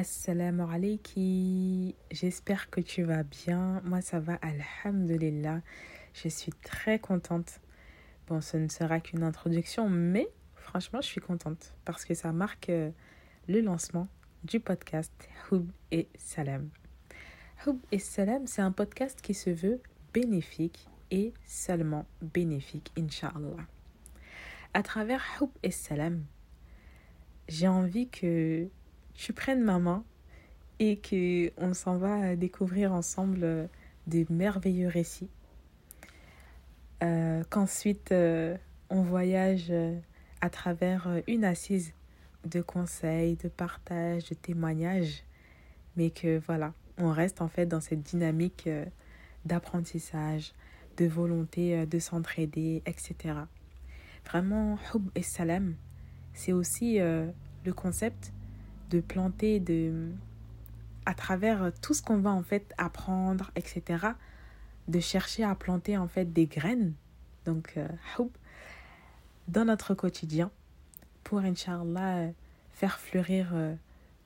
Assalamu alaikum. J'espère que tu vas bien. Moi, ça va, alhamdulillah. Je suis très contente. Bon, ce ne sera qu'une introduction, mais franchement, je suis contente parce que ça marque euh, le lancement du podcast Houb et Salam. Houb et Salam, c'est un podcast qui se veut bénéfique et seulement bénéfique, Inch'Allah. À travers Houb et Salam, j'ai envie que tu prennes ma main et que on s'en va découvrir ensemble des merveilleux récits. Euh, qu'ensuite euh, on voyage euh, à travers une assise de conseils, de partage, de témoignages, mais que voilà, on reste en fait dans cette dynamique d'apprentissage, de volonté de s'entraider, etc. Vraiment, Hub et Salam, c'est aussi le concept de planter de à travers tout ce qu'on va en fait apprendre etc de chercher à planter en fait des graines donc euh, dans notre quotidien pour inchallah faire fleurir euh,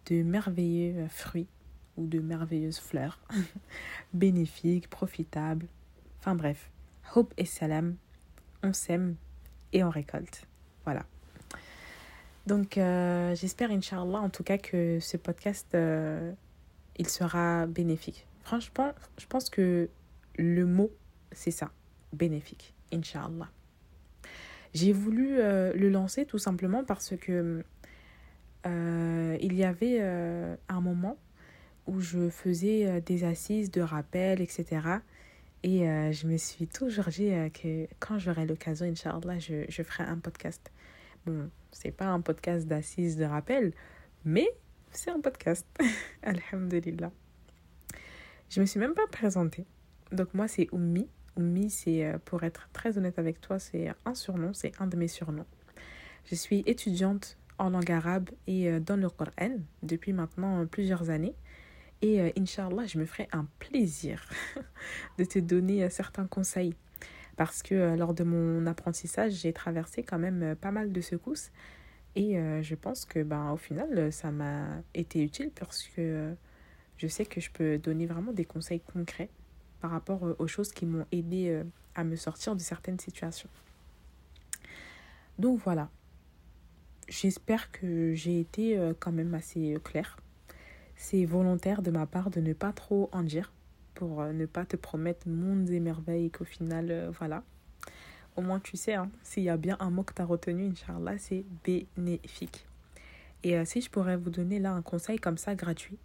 de merveilleux fruits ou de merveilleuses fleurs bénéfiques profitables. Enfin bref hope et salam on sème et on récolte. Voilà donc, euh, j'espère, Inch'Allah, en tout cas, que ce podcast, euh, il sera bénéfique. Franchement, je pense que le mot, c'est ça, bénéfique, Inch'Allah. J'ai voulu euh, le lancer tout simplement parce que il y avait un moment où je faisais des assises de rappel, etc. Et je me suis toujours dit que quand j'aurai l'occasion, Inch'Allah, je, je ferai un podcast. Bon, c'est pas un podcast d'assises de rappel, mais c'est un podcast. Alhamdulillah. Je me suis même pas présentée. Donc moi c'est Oumi. Oumi c'est euh, pour être très honnête avec toi, c'est un surnom, c'est un de mes surnoms. Je suis étudiante en langue arabe et euh, dans le Coran depuis maintenant euh, plusieurs années. Et Inch'Allah, je me ferai un plaisir de te donner certains conseils parce que euh, lors de mon apprentissage, j'ai traversé quand même euh, pas mal de secousses et euh, je pense que ben, au final, ça m'a été utile parce que je sais que je peux donner vraiment des conseils concrets par rapport aux choses qui m'ont aidé à me sortir de certaines situations. Donc voilà, j'espère que j'ai été quand même assez claire. C'est volontaire de ma part de ne pas trop en dire pour euh, ne pas te promettre mondes et merveilles qu'au final, euh, voilà. Au moins, tu sais, hein, s'il y a bien un mot que tu as retenu, Inch'Allah, c'est bénéfique. Et euh, si je pourrais vous donner là un conseil comme ça, gratuit,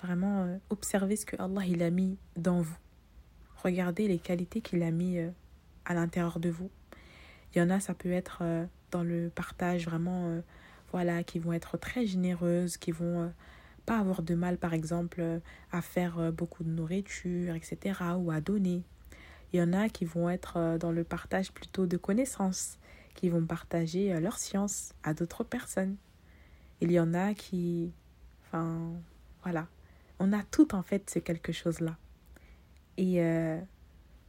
vraiment observez ce que Allah il a mis dans vous. Regardez les qualités qu'il a mis à l'intérieur de vous. Il y en a, ça peut être dans le partage vraiment, voilà, qui vont être très généreuses, qui vont pas avoir de mal, par exemple, à faire euh, beaucoup de nourriture, etc., ou à donner. Il y en a qui vont être euh, dans le partage plutôt de connaissances, qui vont partager euh, leur science à d'autres personnes. Il y en a qui... Enfin, voilà. On a tout en fait ce quelque chose-là. Et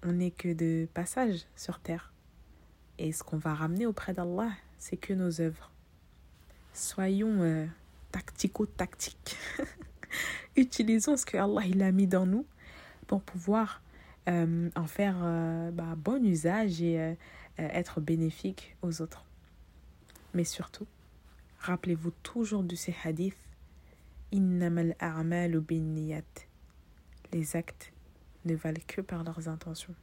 on n'est que de passage sur terre. Et ce qu'on va ramener auprès d'Allah, c'est que nos œuvres. Soyons tactico-tactique. Utilisons ce que Allah il a mis dans nous pour pouvoir euh, en faire euh, bah, bon usage et euh, être bénéfique aux autres. Mais surtout, rappelez-vous toujours de ces hadiths Les actes ne valent que par leurs intentions.